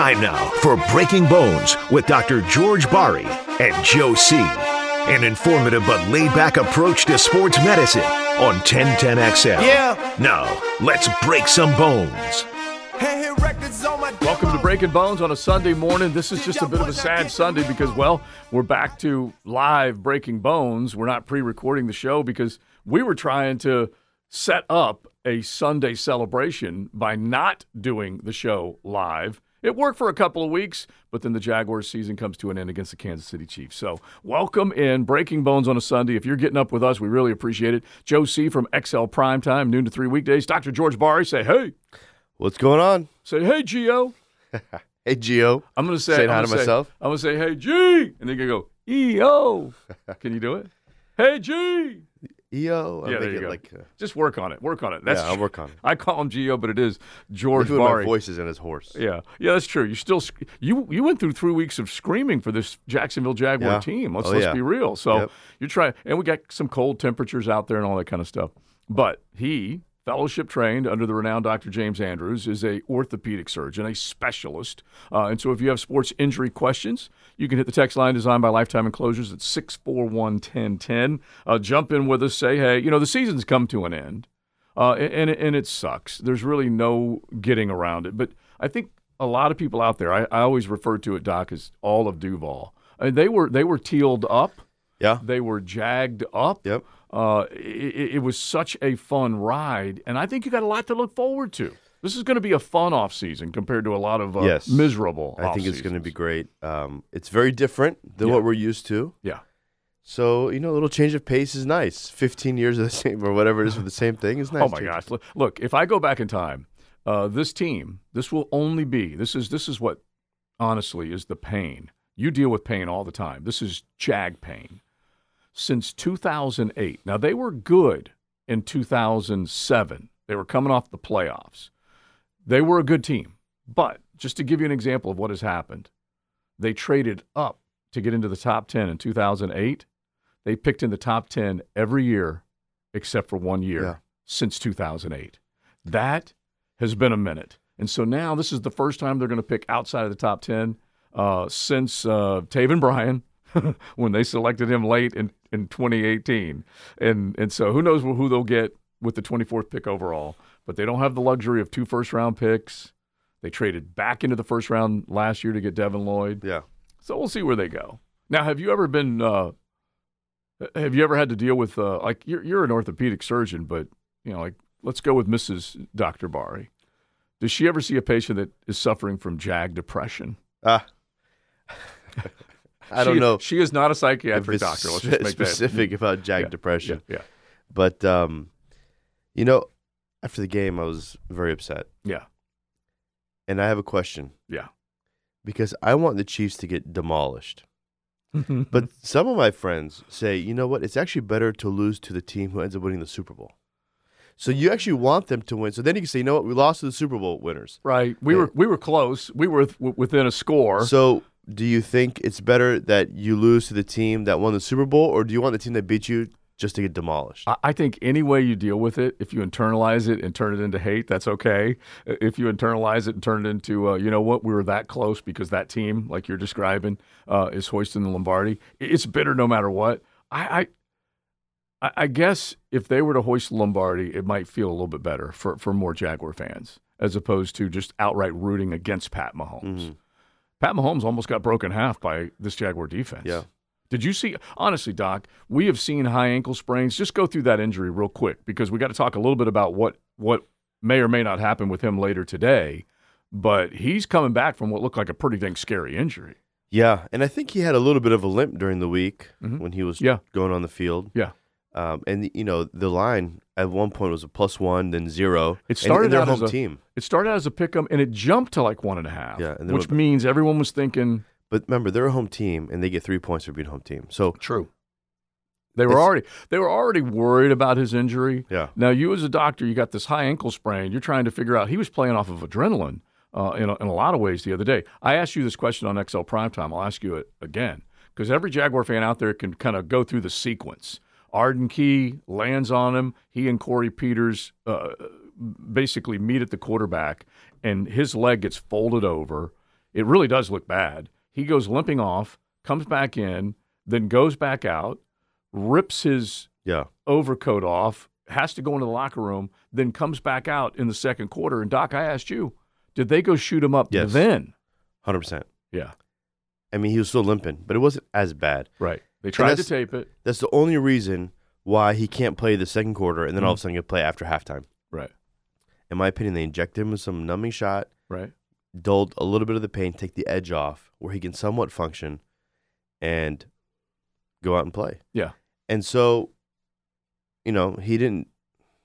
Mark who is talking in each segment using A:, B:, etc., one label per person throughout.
A: time now for Breaking Bones with Dr. George Bari and Joe C. An informative but laid back approach to sports medicine on 1010XL.
B: Yeah.
A: Now, let's break some bones.
C: Welcome to Breaking Bones on a Sunday morning. This is just a bit of a sad Sunday because, well, we're back to live Breaking Bones. We're not pre recording the show because we were trying to set up a Sunday celebration by not doing the show live. It worked for a couple of weeks, but then the Jaguars season comes to an end against the Kansas City Chiefs. So, welcome in Breaking Bones on a Sunday. If you're getting up with us, we really appreciate it. Joe C from XL Primetime, noon to three weekdays. Dr. George Bari, say hey.
D: What's going on?
C: Say hey, Gio.
D: Hey, Gio.
C: I'm gonna say
D: Saying hi
C: say-
D: myself?
C: I'm gonna say hey G, and then you go E O. Can you do it? Hey G.
D: EO. I'll
C: Yeah, there you go.
D: like, uh,
C: Just work on it. Work on it. That's
D: yeah, I'll work on it.
C: I call him Geo, but it is George
D: at my voice is in his horse.
C: Yeah, yeah, that's true. You still you you went through three weeks of screaming for this Jacksonville Jaguar
D: Yeah.
C: team. Let's
D: Oh,
C: let's
D: yeah.
C: be real. So
D: Yep.
C: you're trying, and we got some cold temperatures out there and all that kind of stuff. But he, fellowship trained under the renowned Dr. James Andrews, is a orthopedic surgeon, a specialist. Uh, and so if you have sports injury questions, you can hit the text line designed by Lifetime Enclosures at 641 1010. Uh, jump in with us. Say, hey, you know the season's come to an end. Uh, and and it sucks. There's really no getting around it. But I think a lot of people out there, I, I always refer to it, Doc, as all of Duval. I mean, they were they were tealed up,
D: Yeah.
C: they were jagged up.
D: Yep.
C: Uh, it, it was such a fun ride, and I think you got a lot to look forward to. This is going to be a fun off season compared to a lot of uh,
D: Yes.
C: miserable.
D: I think it's going to be great. Um, it's very different than
C: Yeah.
D: what we're used to.
C: Yeah.
D: So, you know, a little change of pace is nice. 15 years of the same or whatever it is for the same thing is nice.
C: Oh my
D: change.
C: gosh! Look, look, if I go back in time, uh, this team, this will only be this is this is what honestly is the pain. You deal with pain all the time. This is jag pain. Since 2008, now they were good in 2007. They were coming off the playoffs. They were a good team, but just to give you an example of what has happened, they traded up to get into the top 10 in 2008. They picked in the top 10 every year except for one year
D: Yeah.
C: since 2008. That has been a minute. And so now this is the first time they're going to pick outside of the top 10 uh, since uh, Taven Bryan when they selected him late in, in 2018. And, and so who knows who they'll get with the 24th pick overall. But they don't have the luxury of two first round picks. They traded back into the first round last year to get Devin Lloyd.
D: Yeah.
C: So we'll see where they go. Now, have you ever been? Uh, have you ever had to deal with uh, like you're you're an orthopedic surgeon, but you know, like let's go with Mrs. Doctor Bari. Does she ever see a patient that is suffering from JAG depression?
D: Ah. I don't
C: She-
D: know.
C: She is not a psychiatric
D: it's
C: doctor. Let's just make
D: specific
C: that
D: about jag
C: Yeah,
D: depression.
C: Yeah,
D: But, um, you know, after the game, I was very upset.
C: yeah,
D: And I have a question
C: yeah,
D: because I want the Chiefs to get demolished. But some of my friends say, you know what? It's actually better to lose to the team who ends up winning the Super Bowl. So you actually want them to win. So then you can say, you know what? We lost to the Super Bowl winners.
C: right. We were we were close. We were th- within a score.
D: So do you think it's better that you lose to the team that won the Super Bowl, or do you want the team that beat you just to get demolished?
C: I- think any way you deal with it, if you internalize it and turn it into hate, that's okay. If you internalize it and turn it into, uh, you know what, we were that close because that team, like you're describing, uh, is hoisting the Lombardi. It's bitter no matter what. I, I, I- guess if they were to hoist Lombardi, it might feel a little bit better for, for more Jaguar fans as opposed to just outright rooting against Pat Mahomes.
D: Mhm.
C: Pat Mahomes almost got broken half by this Jaguar defense.
D: Yeah.
C: Did you see? Honestly, Doc, we have seen high ankle sprains. Just go through that injury real quick because we got to talk a little bit about what what may or may not happen with him later today. But he's coming back from what looked like a pretty dang scary injury.
D: Yeah, and I think he had a little bit of a limp during the week
C: Mhm.
D: when he was
C: Yeah.
D: going on the field.
C: Yeah.
D: Um, and you know the line at one point was a plus one, then zero.
C: It started
D: and, their
C: out
D: home
C: as a-
D: team.
C: It started out as a pick 'em and it jumped to like one and a half.
D: Yeah, and
C: which
D: went-
C: means everyone was thinking
D: But remember, they're a home team, and they get three points for being home team. So
C: true. They were already they were already worried about his injury.
D: yeah,
C: Now, you as a doctor, you got this high ankle sprain. You're trying to figure out. He was playing off of adrenaline uh, in, a, in a lot of ways the other day. I asked you this question on XL Primetime. I'll ask you it again because every Jaguar fan out there can kind of go through the sequence. Arden Key lands on him. He and Corey Peters uh, basically meet at the quarterback, and his leg gets folded over. It really does look bad. He goes limping off, comes back in, then goes back out, rips his
D: Yeah.
C: overcoat off, has to go into the locker room, then comes back out in the second quarter. And Doc, I asked you, did they go shoot him up
D: Yes.
C: then?
D: 100%.
C: Yeah,
D: I mean, he was still limping, but it wasn't as bad.
C: right. They tried to tape it.
D: That's the only reason why he can't play the second quarter and then all of a mm. sudden he can play after halftime.
C: Right,
D: In my opinion, they inject him with some numbing shot,
C: right.
D: dulled a little bit of the pain, take the edge off where he can somewhat function and go out and play.
C: Yeah.
D: And so, you know, he didn't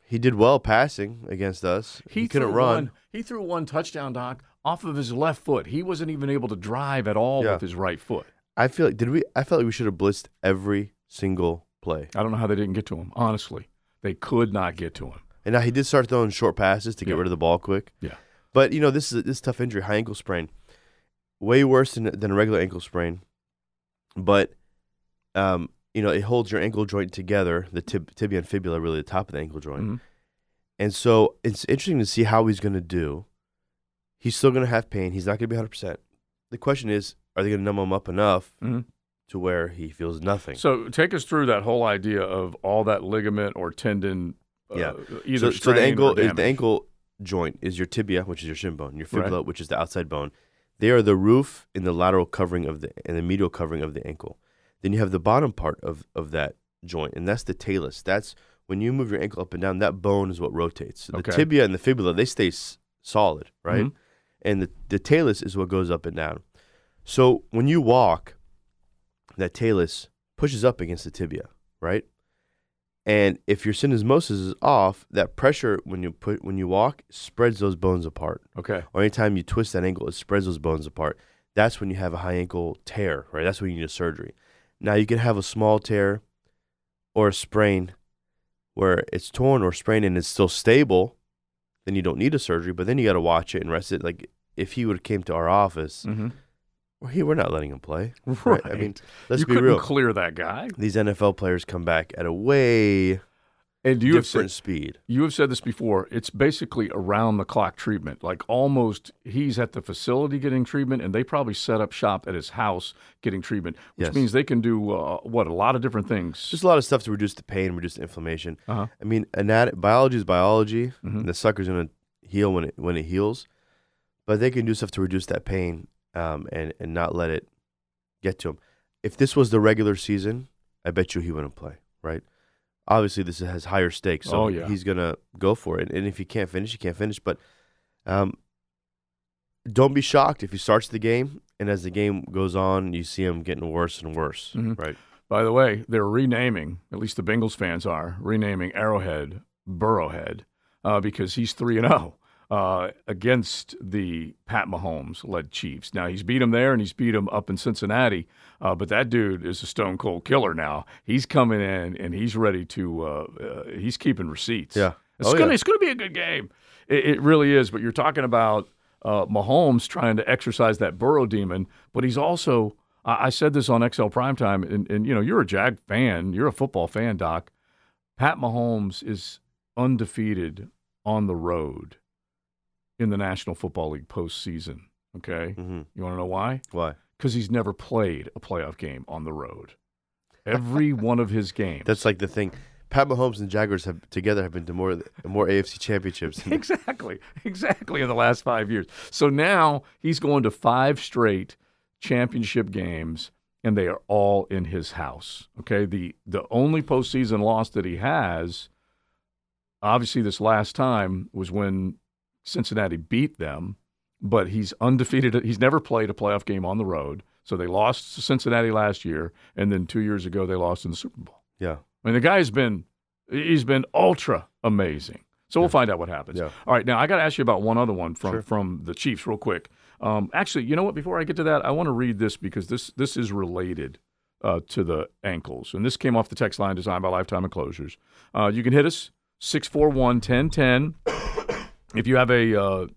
D: he did well passing against us. He, couldn't
C: threw
D: run.
C: One, he threw one touchdown, Doc, off of his left foot. He wasn't even able to drive at all
D: Yeah.
C: with his right foot.
D: I feel like did we I felt like we should have blitzed every single play.
C: I don't know how they didn't get to him. Honestly, they could not get to him.
D: And now he did start throwing short passes to get
C: Yeah.
D: rid of the ball quick.
C: Yeah.
D: But you know, this is a, this is tough injury, high ankle sprain, way worse than than a regular ankle sprain. But um, you know, it holds your ankle joint together, the tib- tibia and fibula, really the top of the ankle joint.
C: Mhm.
D: And so it's interesting to see how he's going to do. He's still going to have pain. He's not going to be 100%. The question is, are they going to numb him up enough
C: Mhm.
D: to where he feels nothing?
C: So take us through that whole idea of all that ligament or tendon. Uh,
D: Yeah.
C: Either
D: so, so the ankle is the ankle joint is your tibia, which is your shin bone, your
C: Right.
D: fibula, which is the outside bone. They are the roof and the lateral covering of the and the medial covering of the ankle. Then you have the bottom part of of that joint, and that's the talus. That's when you move your ankle up and down. That bone is what rotates. So
C: Okay.
D: The tibia and the fibula they stay s- solid, right?
C: Mhm.
D: And the the talus is what goes up and down. So when you walk, that talus pushes up against the tibia, right? And if your syndesmosis is off, that pressure when you put when you walk spreads those bones apart.
C: Okay.
D: Or anytime you twist that ankle, it spreads those bones apart. That's when you have a high ankle tear, right? That's when you need a surgery. Now you can have a small tear or a sprain where it's torn or sprained and it's still stable, then you don't need a surgery, but then you got to watch it and rest it. Like if he would have came to our office,
C: Mm-hmm.
D: He, we're not letting him play.
C: Right.
D: I mean, let's
C: you
D: be
C: couldn't
D: real.
C: clear that guy.
D: These NFL players come back at a way
C: And you have
D: different
C: said,
D: speed.
C: you have said this before. It's basically around the clock treatment. Like almost, he's at the facility getting treatment, and they probably set up shop at his house getting treatment, which
D: Yes.
C: means they can do uh, what a lot of different things.
D: Just a lot of stuff to reduce the pain, reduce the inflammation.
C: uh-huh.
D: I mean, anat- biology is biology.
C: Mhm.
D: and The sucker's gonna heal when it when it heals, but they can do stuff to reduce that pain um, and and not let it get to him. If this was the regular season, I bet you he wouldn't play. Right? Obviously, this has higher stakes, so
C: Oh, yeah.
D: he's gonna go for it. And if he can't finish, he can't finish. But um, don't be shocked if he starts the game and as the game goes on, you see him getting worse and worse.
C: Mhm.
D: Right?
C: By the way, they're renaming, at least the Bengals fans are, renaming Arrowhead Burrowhead uh, because he's 3 and 0 uh, against the Pat Mahomes led Chiefs. Now, he's beat him there and he's beat him up in Cincinnati, uh, but that dude is a stone cold killer now. He's coming in and he's ready to, uh, uh, he's keeping receipts.
D: Yeah.
C: It's
D: Oh,
C: gonna
D: yeah.
C: it's gonna be a good game. It, it really is. But you're talking about uh, Mahomes trying to exercise that Burrow demon, but he's also. I I said this on XL Primetime, and, and you know you're a Jag fan, you're a football fan, Doc. Pat Mahomes is undefeated on the road in the National Football League postseason. Okay,
D: hmm
C: you want to know why?
D: Why?
C: Because he's never played a playoff game on the road. Every one of his games.
D: That's like the thing. Pat Mahomes and Jaguars have together have been to more more AFC championships.
C: exactly, exactly in the last five years. So now he's going to five straight championship games, and they are all in his house. Okay, the the only postseason loss that he has, obviously, this last time was when Cincinnati beat them, but he's undefeated. He's never played a playoff game on the road. So they lost to Cincinnati last year, and then two years ago they lost in the Super Bowl.
D: yeah.
C: I mean, the guy's been he's been ultra amazing. So we'll find out what happens.
D: Yeah.
C: All right, now I got to ask you about one other one from
D: Sure.
C: from the Chiefs, real quick. Um, actually, you know what? Before I get to that, I want to read this because this this is related uh, to the ankles, and this came off the text line designed by Lifetime Enclosures. Uh, you can hit us 641-1010. If you have a uh,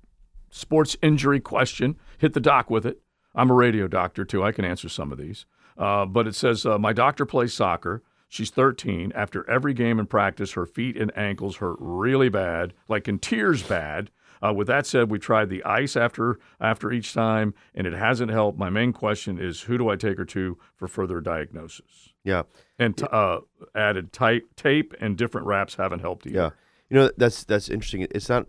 C: sports injury question, hit the doc with it. I'm a radio doctor too. I can answer some of these. Uh, but it says uh, my doctor plays soccer. She's 13. After every game and practice, her feet and ankles hurt really bad, like in tears bad. Uh, with that said, we tried the ice after after each time, and it hasn't helped. My main question is, who do I take her to for further diagnosis?
D: Yeah.
C: And t- uh, added tight tape and different wraps haven't helped either.
D: Yeah. You know, that's that's interesting. It's not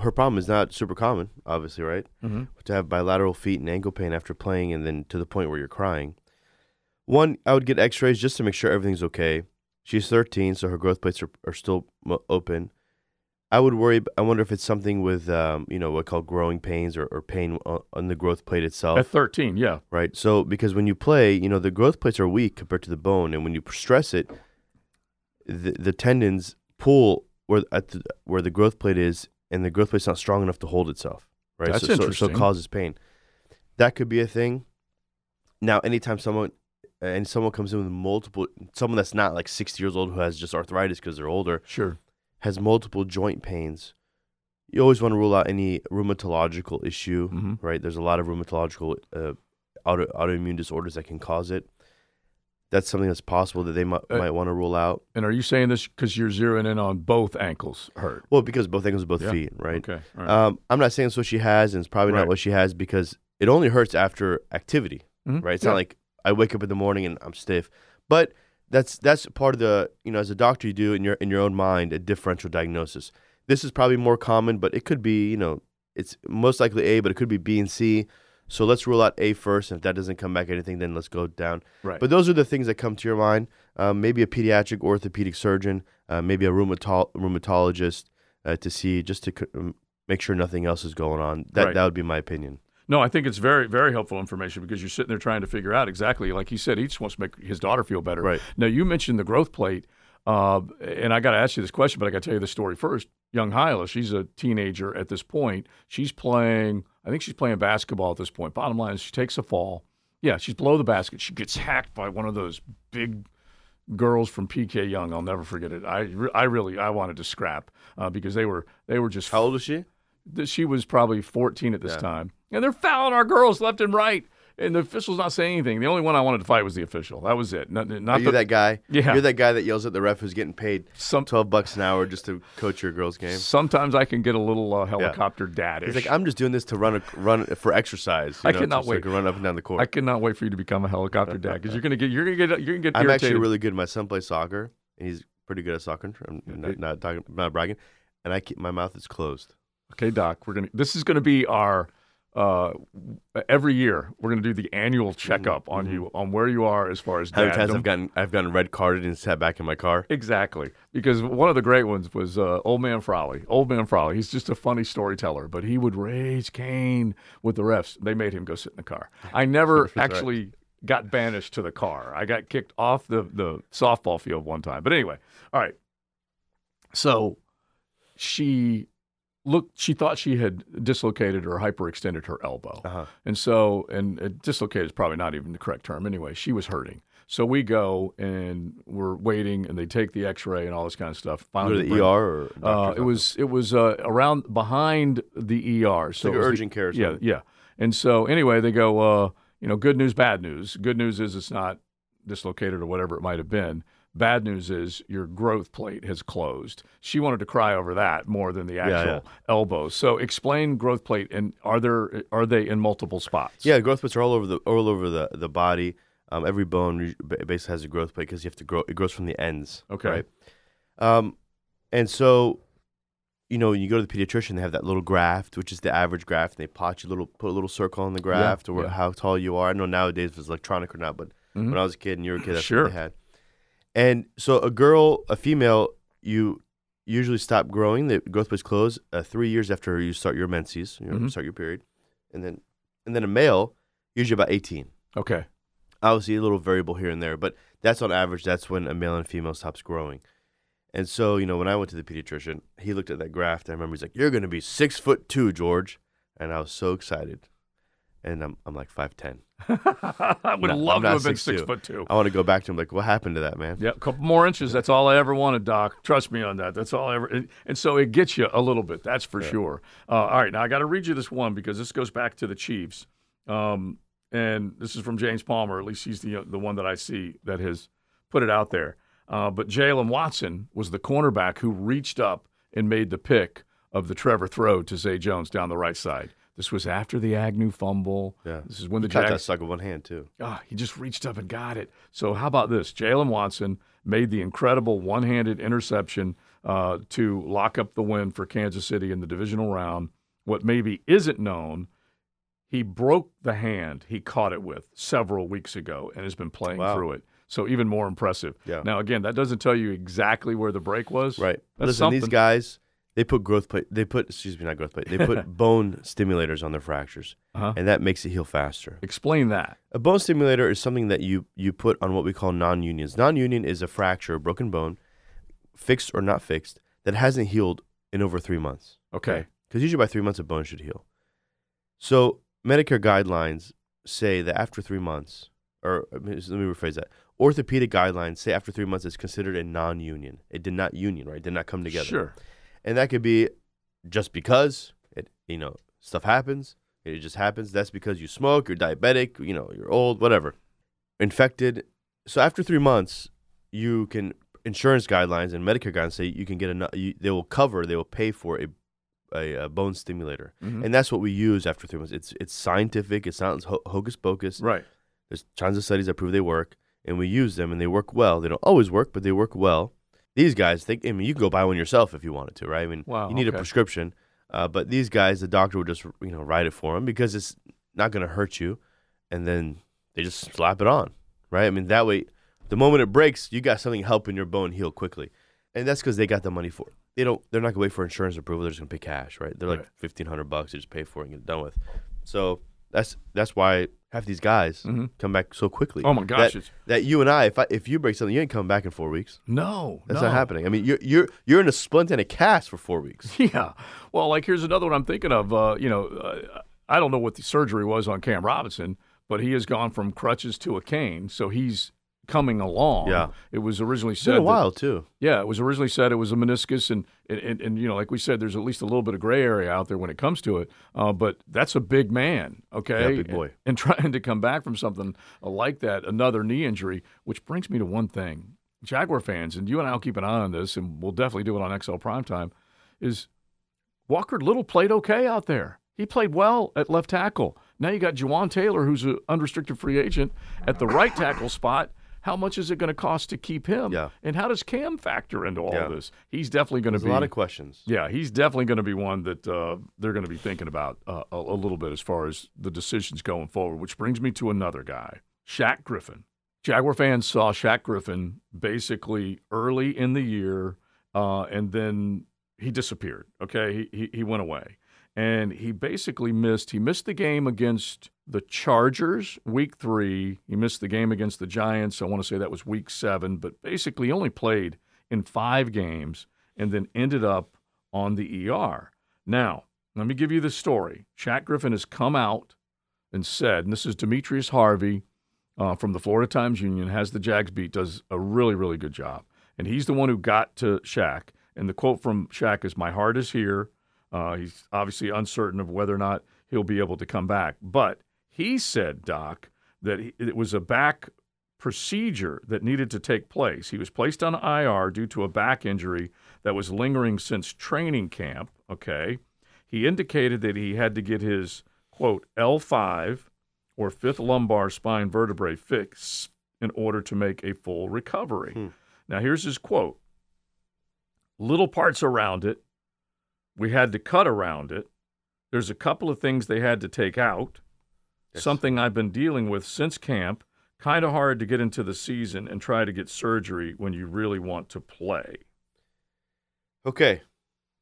D: her problem is not super common, obviously, right?
C: Mm-hmm.
D: To have bilateral feet and ankle pain after playing, and then to the point where you're crying. One, I would get X-rays just to make sure everything's okay. She's 13, so her growth plates are, are still open. I would worry. I wonder if it's something with, um, you know, what called growing pains or, or pain on, on the growth plate itself,
C: At 13, yeah.
D: right? So because when you play, you know, the growth plates are weak compared to the bone, and when you stress it, the, the tendons pull where at the, where the growth plate is, and the growth plate's not strong enough to hold itself, right?
C: That's
D: so, so- So, it causes pain. That could be a thing. Now, anytime someone and someone comes in with multiple, someone that's not like 60 years old who has just arthritis because they're older,
C: Sure.
D: has multiple joint pains, you always want to rule out any rheumatological issue,
C: Mhm.
D: right? There's a lot of rheumatological uh, auto, autoimmune disorders that can cause it. That's something that's possible that they might,
C: Uh,
D: might want to rule out.
C: And are you saying this because you're zeroing in on both ankles hurt?
D: Well, because both ankles, both
C: Yeah.
D: feet, right?
C: Okay. Right.
D: Um, I'm not saying it's what she has, and it's probably
C: Right.
D: not what she has because it only hurts after activity,
C: Mhm.
D: right? It's
C: Yeah.
D: not like I wake up in the morning and I'm stiff, but that's that's part of the you know as a doctor you do in your in your own mind a differential diagnosis. This is probably more common, but it could be you know it's most likely A, but it could be B and C. So let's rule out A first, and if that doesn't come back anything, then let's go down.
C: right.
D: But those are the things that come to your mind. Um, maybe a pediatric orthopedic surgeon, uh, maybe a rheumato- rheumatologist uh, to see just to c- um, make sure nothing else is going on. That
C: Right.
D: that would be my opinion.
C: No, I think it's very, very helpful information because you're sitting there trying to figure out exactly, like he said, he just wants to make his daughter feel better.
D: Right.
C: Now, you mentioned the growth plate, uh, and I got to ask you this question, but I got to tell you the story first. Young Hyla, she's a teenager at this point. She's playing, I think she's playing basketball at this point. Bottom line is she takes a fall. Yeah, she's below the basket. She gets hacked by one of those big girls from PK Yonge. I'll never forget it. I, I really, I wanted to scrap uh, because they were, they were just
D: How old is she?
C: she was probably 14 at this
D: Yeah.
C: time. And they're fouling our girls left and right. And the official's not saying anything. The only one I wanted to fight was the official. That was it. Not,
D: Are
C: not
D: you
C: the,
D: that guy?
C: Yeah.
D: You're that guy that yells at the ref who's getting paid
C: some,
D: twelve bucks an hour just to coach your girls' game.
C: sometimes I can get a little uh, helicopter daddish.
D: He's like, I'm just doing this to run a, run for exercise. you
C: I
D: know,
C: cannot
D: just so I
C: wait.
D: can run up and down the court.
C: I cannot wait for you to become a helicopter dad because you're gonna get you're gonna get you're gonna get
D: I'm
C: irritated.
D: actually really good. My son plays soccer, and he's pretty good at soccer. I'm not, not talking, not bragging. And I keep my mouth is closed.
C: okay, Doc. We're gonna this is gonna be our uh, every year we're gonna do the annual checkup on you on where you are as far as
D: How many times. I've gotten I've gotten red carded and sat back in my car.
C: Exactly, because one of the great ones was uh, Old Man Frawley. Old Man Frawley. He's just a funny storyteller, but he would raise Cain with the refs. They made him go sit in the car. I never
D: That's right.
C: actually got banished to the car. I got kicked off the the softball field one time. But anyway, all right. So she looked. She thought she had dislocated or hyperextended her elbow.
D: Uh-huh.
C: And so, and uh, dislocated is probably not even the correct term. Anyway, she was hurting. So we go and we're waiting, and they take the X-ray and all this kind of stuff. Finally,
D: the
C: bring-
D: ER or
C: Uh, it was it was uh, around behind the ER. So
D: like
C: was the-
D: urgent care
C: yeah, yeah. And so anyway, they go, uh, you know, good news, bad news. Good news is it's not dislocated or whatever it might have been. Bad news is your growth plate has closed. She wanted to cry over that more than the actual
D: yeah.
C: elbow. So explain growth plate and are there are they in multiple spots?
D: Yeah, growth plates are all over the all over the the body. Um, every bone basically has a growth plate because you have to grow. It grows from the ends.
C: Okay.
D: Right. Um, and so, you know, when you go to the pediatrician, they have that little graft, which is the average graft. And they plot you little, put a little circle on the graft or
C: yeah.
D: how tall you are. I know nowadays if it's electronic or not, but
C: Mhm.
D: when I was a kid and you were a kid, that's
C: Sure.
D: what they had. And so, a girl, a female, you usually stop growing. The growth plates close uh, three years after you start your menses, you know,
C: Mhm.
D: start your period, and then, and then a male, usually about eighteen
C: Okay.
D: obviously a little variable here and there, but that's on average. That's when a male and female stops growing. And so, you know, when I went to the pediatrician, he looked at that graph. And I remember he's like, "You're going to be six foot two, George," and I was so excited. And I'm, I'm like five ten.
C: I would
D: not-
C: love to have been
D: 6'2".
C: six foot two.
D: I want to go back to him like, "What happened to that man?"
C: Yeah, a couple more inches. That's all I ever wanted, Doc. Trust me on that. That's all I ever. And, and so it gets you a little bit. That's for sure. Uh, all right, now I got to read you this one because this goes back to the Chiefs, um, and this is from James Palmer. At least he's the the one that I see that has put it out there. Uh, but Jaylen Watson was the cornerback who reached up and made the pick of the Trevor throw to Zay Jones down the right side. This was after the Agnew fumble.
D: Yeah.
C: This is when the
D: He caught that sucker with one hand too.
C: Ah, he just reached up and got it. So how about this? Jaylen Watson made the incredible one-handed interception uh, to lock up the win for Kansas City in the divisional round. What maybe isn't known, he broke the hand he caught it with several weeks ago and has been playing
D: Wow.
C: through it. So even more impressive.
D: Yeah.
C: Now again, that doesn't tell you exactly where the break was.
D: Right.
C: That's
D: Listen, these guys, they put growth plate. They put excuse me, not growth plate. They put bone stimulators on their fractures,
C: Uh-huh.
D: and that makes it heal faster.
C: Explain that.
D: A bone stimulator is something that you you put on what we call non-unions. Non-union is a fracture, a broken bone, fixed or not fixed, that hasn't healed in over three months.
C: Okay.
D: Because usually by three months, a bone should heal. So Medicare guidelines say that after three months, or let me rephrase that. Orthopedic guidelines say after three months it's considered a non-union. It did not union, right? It did not come together.
C: Sure.
D: And that could be just because it, you know, stuff happens. It just happens. That's because you smoke, you're diabetic, you know, you're old, whatever. Infected. So after three months, you can insurance guidelines and Medicare guidelines say you can get a. You, they will cover. They will pay for a a, a bone stimulator,
C: Mhm.
D: and that's what we use after three months. It's it's scientific. It's not ho- hocus pocus.
C: Right.
D: There's tons of studies that prove they work, and we use them, and they work well. They don't always work, but they work well. These guys, they, I mean, you can go buy one yourself if you wanted to, right? I mean,
C: Wow,
D: you need
C: okay.
D: a prescription, uh, but these guys, the doctor would just, you know, write it for them because it's not going to hurt you, and then they just slap it on, right? I mean, that way, the moment it breaks, you got something helping your bone heal quickly, and that's because they got the money for it. They don't. They're not going to wait for insurance approval. They're just going to pay cash, right? They're like
C: Right.
D: fifteen hundred bucks. They just pay for it and get it done with. So that's that's why half these guys
C: Mhm.
D: come back so quickly.
C: Oh my gosh,
D: That, that you and I, if I, if you break something, you ain't coming back in four weeks.
C: No.
D: That's
C: no.
D: not happening. I mean, you're you're you're in a splint and a cast for four weeks.
C: Yeah. Well, like here's another one I'm thinking of. Uh, you know, uh, I don't know what the surgery was on Cam Robinson, but he has gone from crutches to a cane, so he's coming along.
D: Yeah.
C: It was originally
D: It's
C: said
D: been a
C: that-
D: while too.
C: yeah, it was originally said it was a meniscus, and and, and and you know, like we said, there's at least a little bit of gray area out there when it comes to it. Uh, but that's a big man, okay,
D: Yeah, big boy.
C: And, and trying to come back from something like that, another knee injury, which brings me to one thing: Jaguar fans, and you and I will keep an eye on this, and we'll definitely do it on XL Primetime. Is Walker Little played okay out there? He played well at left tackle. Now you got Jawaan Taylor, who's an unrestricted free agent, at the right tackle spot. How much is it going to cost to keep him?
D: Yeah.
C: And how does Cam factor into all
D: Yeah.
C: this? He's definitely going to be
D: a lot of questions.
C: yeah, he's definitely going to be one that uh, they're going to be thinking about uh, a, a little bit as far as the decisions going forward. Which brings me to another guy, Shaq Griffin. Jaguar fans saw Shaq Griffin basically early in the year, uh, and then he disappeared. Okay, he, he he went away, and he basically missed. He missed the game against the Chargers week three. He missed the game against the Giants. I want to say that was week seven, but basically only played in five games and then ended up on the ER. Now, let me give you the story. Shaq Griffin has come out and said, and this is Demetrius Harvey uh, from the Florida Times Union, has the Jags beat, does a really, really good job. And he's the one who got to Shaq. And the quote from Shaq is, My heart is here. Uh, he's obviously uncertain of whether or not he'll be able to come back. But he said, Doc, that he, it was a back procedure that needed to take place. He was placed on IR due to a back injury that was lingering since training camp. Okay. He indicated that he had to get his, quote, L5 or fifth lumbar spine vertebrae fixed in order to make a full recovery.
D: Hmm.
C: Now, here's his quote Little parts around it, we had to cut around it. There's a couple of things they had to take out.
D: Yes.
C: Something I've been dealing with since camp. Kind of hard to get into the season and try to get surgery when you really want to play.
D: Okay,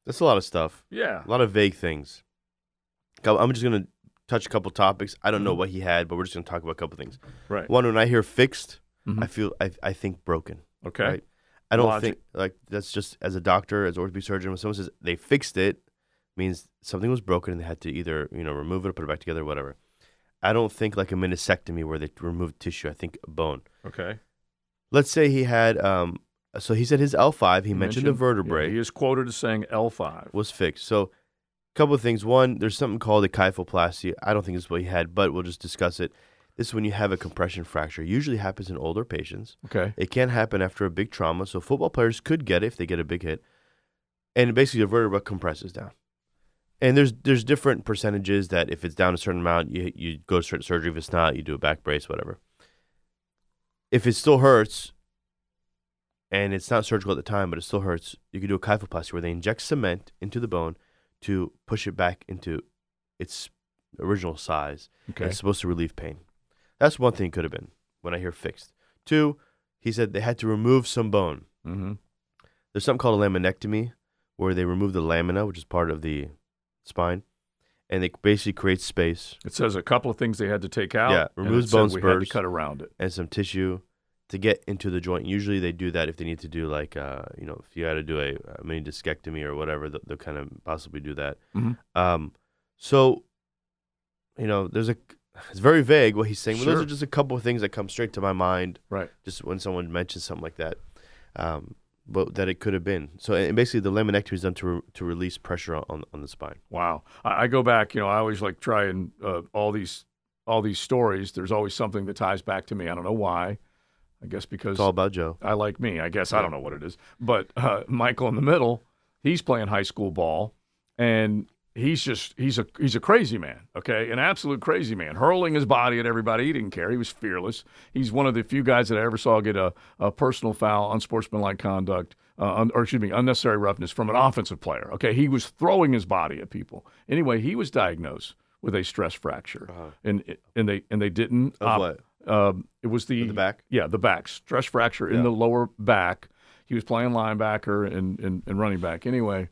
D: that's a lot of stuff.
C: Yeah.
D: A lot of vague things. I'm just gonna touch a couple topics. I don't know
C: Mhm.
D: what he had, but we're just gonna talk about a couple things.
C: Right.
D: One, when I hear fixed,
C: Mhm.
D: I feel I I think broken.
C: Okay.
D: Right. I don't
C: Logic.
D: think like that's just as a doctor, as orthopedic surgeon, when someone says they fixed it, means something was broken and they had to either you know remove it or put it back together, whatever. I don't think like a meniscectomy where they remove tissue. I think a bone.
C: Okay.
D: Let's say he had um. So he said his L5. He,
C: You
D: mentioned, a vertebrae
C: yeah, he is quoted as saying L5.
D: was fixed. So, a couple of things. One, there's something called a kyphoplasty. I don't think this is what he had, but we'll just discuss it. This is when you have a compression fracture. Usually happens in older patients.
C: Okay.
D: It can happen after a big trauma. So football players could get it if they get a big hit. And basically, the vertebra compresses down. And there's there's different percentages that if it's down a certain amount, you you go to certain surgery. If it's not, you do a back brace, whatever. If it still hurts, and it's not surgical at the time, but it still hurts, you can do a kyphoplasty where they inject cement into the bone to push it back into its original size.
C: Okay.
D: It's supposed to relieve pain. That's one thing it could have been when I hear fixed. Two, he said they had to remove some bone.
C: Mm-hmm.
D: There's something called a laminectomy where they remove the lamina, which is part of the spine, and it basically creates space
C: It says a couple of things they had to take out.
D: Yeah, removes bone
C: we had to
D: spurs.
C: cut around it.
D: and some tissue to get into the joint. Usually they do that if they need to do like, uh, you know, if you had to do a, a mini discectomy or whatever, they'll, they'll kind of possibly do that.
C: Mhm.
D: Um, so, you know, there's a, it's very vague what he's saying, but those
C: Sure.
D: are just a couple of things that come straight to my mind
C: Right.
D: just when someone mentions something like that. Um, but that it could have been. So, and basically the laminectomy is done to, re- to release pressure on, on the spine.
C: Wow. I, I go back. You know, I always like try and uh, all these all these stories. There's always something that ties back to me. I don't know why. I guess because
D: It's all about Joe.
C: I like me. I guess I don't know what it is, but uh, Michael in the middle, he's playing high school ball, and he's just he's a he's a crazy man. Okay, an absolute crazy man, hurling his body at everybody. He didn't care. He was fearless. He's one of the few guys that I ever saw get a, a personal foul, unsportsmanlike conduct, uh, un, or excuse me, unnecessary roughness from an offensive player. Okay, he was throwing his body at people. Anyway, he was diagnosed with a stress fracture, and and they and they didn't
D: Of what?
C: um, it was the,
D: the back?
C: Yeah, the back stress fracture in the lower back. He was playing linebacker and, and, and running back. Anyway,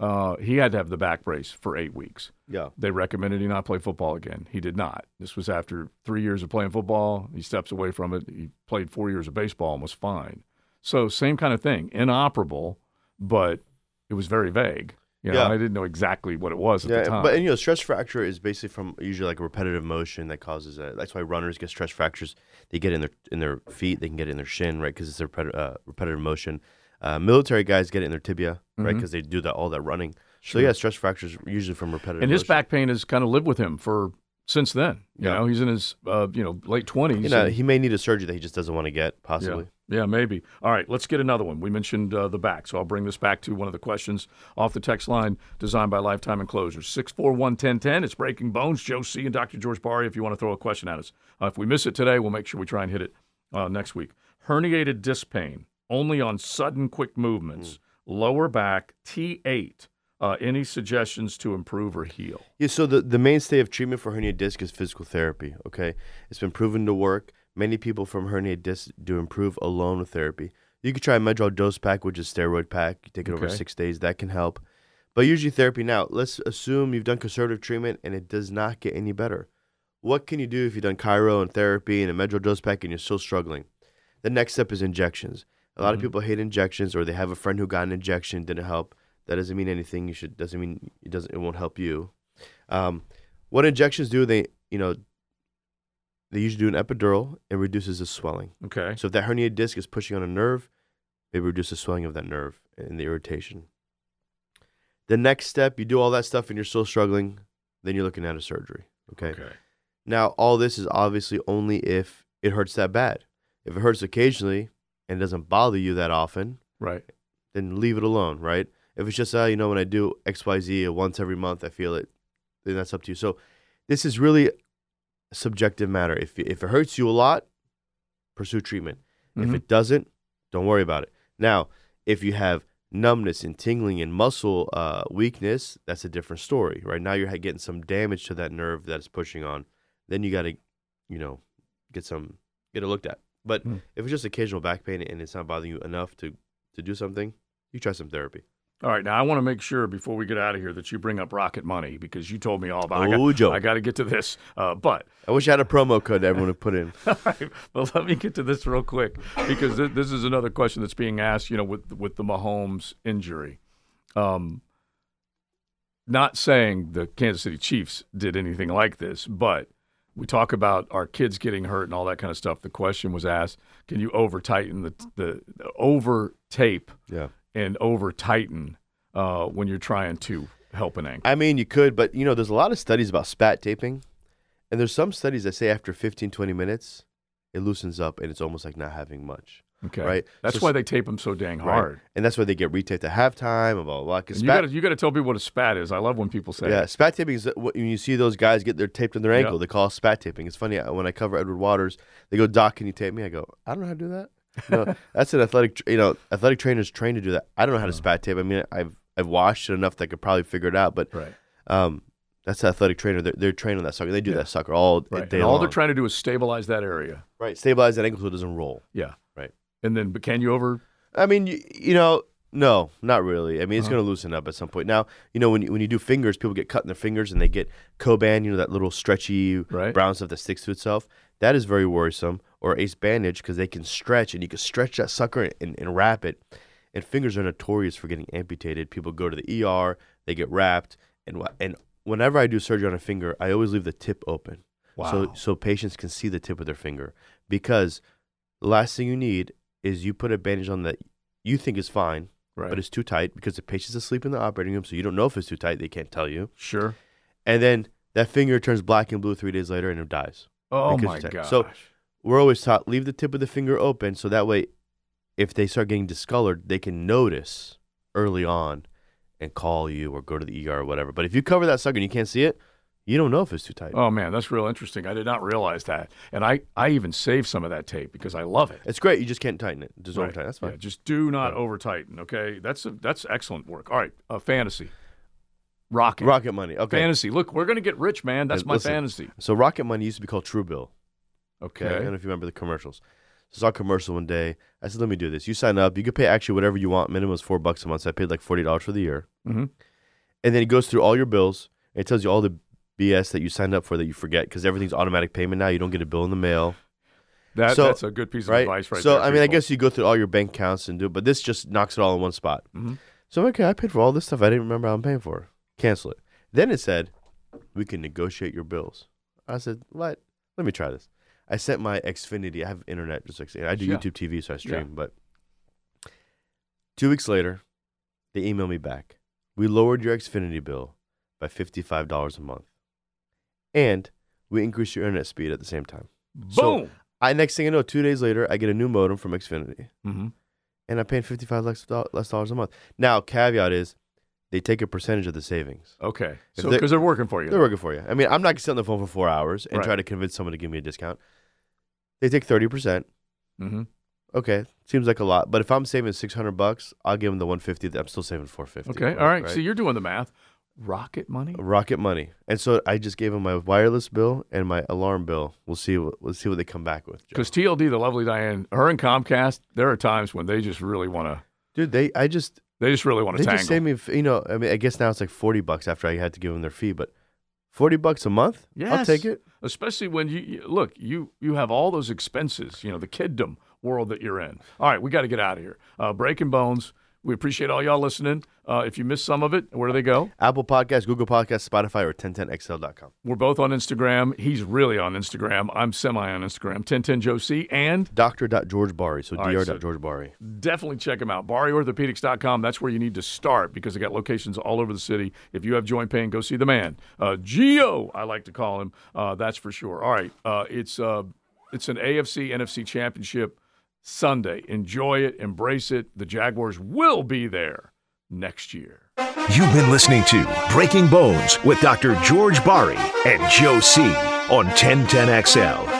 C: uh, he had to have the back brace for eight weeks.
D: Yeah.
C: They recommended he not play football again. He did not. This was after three years of playing football. He steps away from it. He played four years of baseball and was fine. So same kind of thing, inoperable, but it was very vague. You know,
D: Yeah.
C: I didn't know exactly what it was at
D: Yeah,
C: the time.
D: but and, you know, stress fracture is basically from usually like a repetitive motion that causes that. That's why runners get stress fractures. They get in their in their feet. They can get in their shin, right? Because it's a repeti- uh, repetitive motion. Uh, military guys get it in their tibia, right?
C: Mhm.
D: Because they do that all that running.
C: Sure.
D: So yeah, stress fractures usually from repetitive.
C: and his
D: motion.
C: back pain has kind of lived with him for since then. You
D: Yeah.
C: know, he's in his uh, you know late twenties.
D: You know, he may need a surgery that he just doesn't want to get, possibly.
C: Yeah, maybe. All right, let's get another one. We mentioned uh, the back, so I'll bring this back to one of the questions off the text line designed by Lifetime Enclosures. 641 1010. It's Breaking Bones. Joe C. and Dr. George Bari, if you want to throw a question at us. Uh, if we miss it today, we'll make sure we try and hit it uh, next week. Herniated disc pain, only on sudden quick movements, lower back, T8. Uh, any suggestions to improve or heal?
D: Yeah, so the, the mainstay of treatment for hernia disc is physical therapy. Okay, it's been proven to work. Many people from hernia disc do improve alone with therapy. You could try a Medrol dose pack, which is steroid pack. You take it over six days. That can help. But usually therapy. Now, let's assume you've done conservative treatment and it does not get any better. What can you do if you've done chiro and therapy and a Medrol dose pack and you're still struggling? The next step is injections. A lot of
C: Mhm.
D: people hate injections, or they have a friend who got an injection didn't help. That doesn't mean anything. You should doesn't mean it doesn't it won't help you. Um, what injections do? They you know they usually do an epidural. It reduces the swelling.
C: Okay.
D: So if that herniated disc is pushing on a nerve, it reduces the swelling of that nerve and the irritation. The next step, you do all that stuff and you're still struggling, then you're looking at a surgery. Okay.
C: Okay.
D: Now, all this is obviously only if it hurts that bad. If it hurts occasionally and it doesn't bother you that often,
C: Right.
D: then leave it alone, right? If it's just, uh, you know, when I do XYZ uh, once every month, I feel it, then that's up to you. So this is really a subjective matter. If, if it hurts you a lot, pursue treatment. If
C: Mhm.
D: it doesn't, don't worry about it. Now, if you have numbness and tingling and muscle uh, weakness, that's a different story, right? Now you're getting some damage to that nerve that's pushing on. Then you got to, you know, get some, get it looked at. But
C: Hmm.
D: if it's just occasional back pain and it's not bothering you enough to, to do something, you try some therapy.
C: All right, now I want to make sure before we get out of here that you bring up Rocket Money because you told me all about. I
D: Oh,
C: got. I got to get to this, uh, but
D: I wish I had a promo code that everyone would put in.
C: well, let me get to this real quick because th- this is another question that's being asked. You know, with with the Mahomes injury, um, not saying the Kansas City Chiefs did anything like this, but we talk about our kids getting hurt and all that kind of stuff. The question was asked: Can you over tighten the the, the over tape
D: Yeah.
C: and over tighten uh, when you're trying to help an ankle?
D: I mean, you could, but you know, there's a lot of studies about spat taping, and there's some studies that say after 15, 20 minutes, it loosens up and it's almost like not having much.
C: Okay.
D: Right.
C: That's
D: So-
C: why they tape them so dang
D: right?
C: hard.
D: And that's why they get retaped at halftime and blah blah. blah. 'Cause
C: And you
D: spat-
C: got to you got to tell people what a spat is. I love when people say
D: yeah,
C: it.
D: spat taping is when you see those guys get their taped on their ankle. They call it spat taping. It's funny uh, when I cover Edward Waters. They go, "Doc, can you tape me?" I go, "I don't know how to do that." No, that's an athletic. You know, athletic trainers trained to do that. I don't know how to spat tape. I mean, I've I've watched it enough that I could probably figure it out. But
C: Right.
D: um, that's the athletic trainer. They're, they're trained on that sucker. They do
C: Yeah.
D: that sucker all
C: Right.
D: day
C: all
D: long.
C: they're trying to do is stabilize that area.
D: right, stabilize that ankle so it doesn't roll.
C: Yeah.
D: Right.
C: And then, but can you over?
D: I mean, you, you know, no, not really. I mean, it's
C: Uh-huh.
D: going to loosen up at some point. Now, you know, when you, when you do fingers, people get cut in their fingers and they get Coban, you know, that little stretchy
C: Right.
D: brown stuff that sticks to itself. That is very worrisome. Or ace bandage because they can stretch and you can stretch that sucker and, and wrap it. And fingers are notorious for getting amputated. People go to the ER, they get wrapped, and and whenever I do surgery on a finger, I always leave the tip open.
C: Wow.
D: So so patients can see the tip of their finger because the last thing you need is you put a bandage on that you think is fine,
C: right.
D: but it's too tight because the patient's asleep in the operating room, so you don't know if it's too tight. They can't tell you,
C: sure.
D: and then that finger turns black and blue three days later and it dies.
C: Oh my gosh.
D: So- We're always taught leave the tip of the finger open so that way, if they start getting discolored, they can notice early on and call you or go to the ER or whatever. But if you cover that sucker and you can't see it, you don't know if it's too tight.
C: oh man, that's real interesting. I did not realize that. And I I even saved some of that tape because I love it.
D: It's great. You just can't tighten it. Just over tighten. That's fine.
C: Yeah, just do not
D: Yeah.
C: over tighten. Okay, that's a, that's excellent work. All right, uh, fantasy, rocket,
D: Rocket money. Okay.
C: fantasy. Look, we're gonna get rich, man. That's my
D: listen.
C: fantasy.
D: So Rocket Money used to be called Truebill.
C: Okay.
D: Okay. I don't know if you remember the commercials. So I saw a commercial one day. I said, let me do this. You sign up. You can pay actually whatever you want. Minimum is four bucks a month. So I paid like $40 for the year.
C: hmm
D: And then it goes through all your bills. And it tells you all the BS that you signed up for that you forget because everything's automatic payment now. You don't get a bill in the mail.
C: That
D: So-
C: that's a good piece of
D: right?
C: advice, right
D: so,
C: there.
D: I mean, I guess you go through all your bank accounts and do it, but this just knocks it all in one spot.
C: Mhm.
D: So, okay, I paid for all this stuff I didn't remember I'm paying for. Cancel it. Then it said, we can negotiate your bills. I said, what? Let me try this. I sent my Xfinity. I have internet, just like I do
C: Yeah.
D: YouTube TV, so I stream.
C: Yeah.
D: But two weeks later, they email me back. We lowered your Xfinity bill by fifty-five dollars a month, and we increase your internet speed at the same time. so-
C: boom.
D: I next thing I know, two days later, I get a new modem from Xfinity,
C: hmm
D: and I'm paying fifty-five less, less dollars a month. Now, caveat is, they take a percentage of the savings.
C: Okay,
D: If
C: so
D: they're-
C: because they're working for you.
D: They're working for you. I mean, I'm not gonna sit on the phone for four hours and
C: Right.
D: try to convince someone to give me a discount. They take thirty percent.
C: hmm
D: Okay, seems like a lot, but if I'm saving six hundred bucks, I'll give them the one fifty. I'm still saving four fifty.
C: Okay, all right. So you're doing the math. Rocket money.
D: Rocket money, and so I just gave them my wireless bill and my alarm bill. We'll see what we'll see what they come back with.
C: Because TLD, the lovely Diane, her and Comcast, there are times when they just really want to.
D: dude, they I just
C: They just really want
D: they
C: to tangle.
D: just saved me. You know, I mean, I guess now it's like forty bucks after I had to give them their fee, but forty bucks a month, yeah,
C: I'll
D: take it.
C: especially when you, you look you you have all those expenses you know the kiddom world that you're in all right we got to get out of here uh, breaking bones we appreciate all y'all listening. Uh, if you missed some of it where do they go?
D: Apple Podcasts, Google Podcasts, Spotify, or 1010XL.com.
C: we're both on instagram. He's really on instagram. I'm semi on instagram. 1010 joe c and
D: Doctor.George Bari, so
C: right, so-
D: Dr. George Bari.
C: definitely check him out. Barryorthopedics.com that's where you need to start because they got locations all over the city. If you have joint pain go see the man. Uh, geo i like to call him. Uh, that's for sure. All right uh, it's uh, it's an afc nfc championship sunday enjoy it embrace it the jaguars will be there next year
A: You've been listening to Breaking Bones with Dr. George Bari and Joe C. on 1010XL.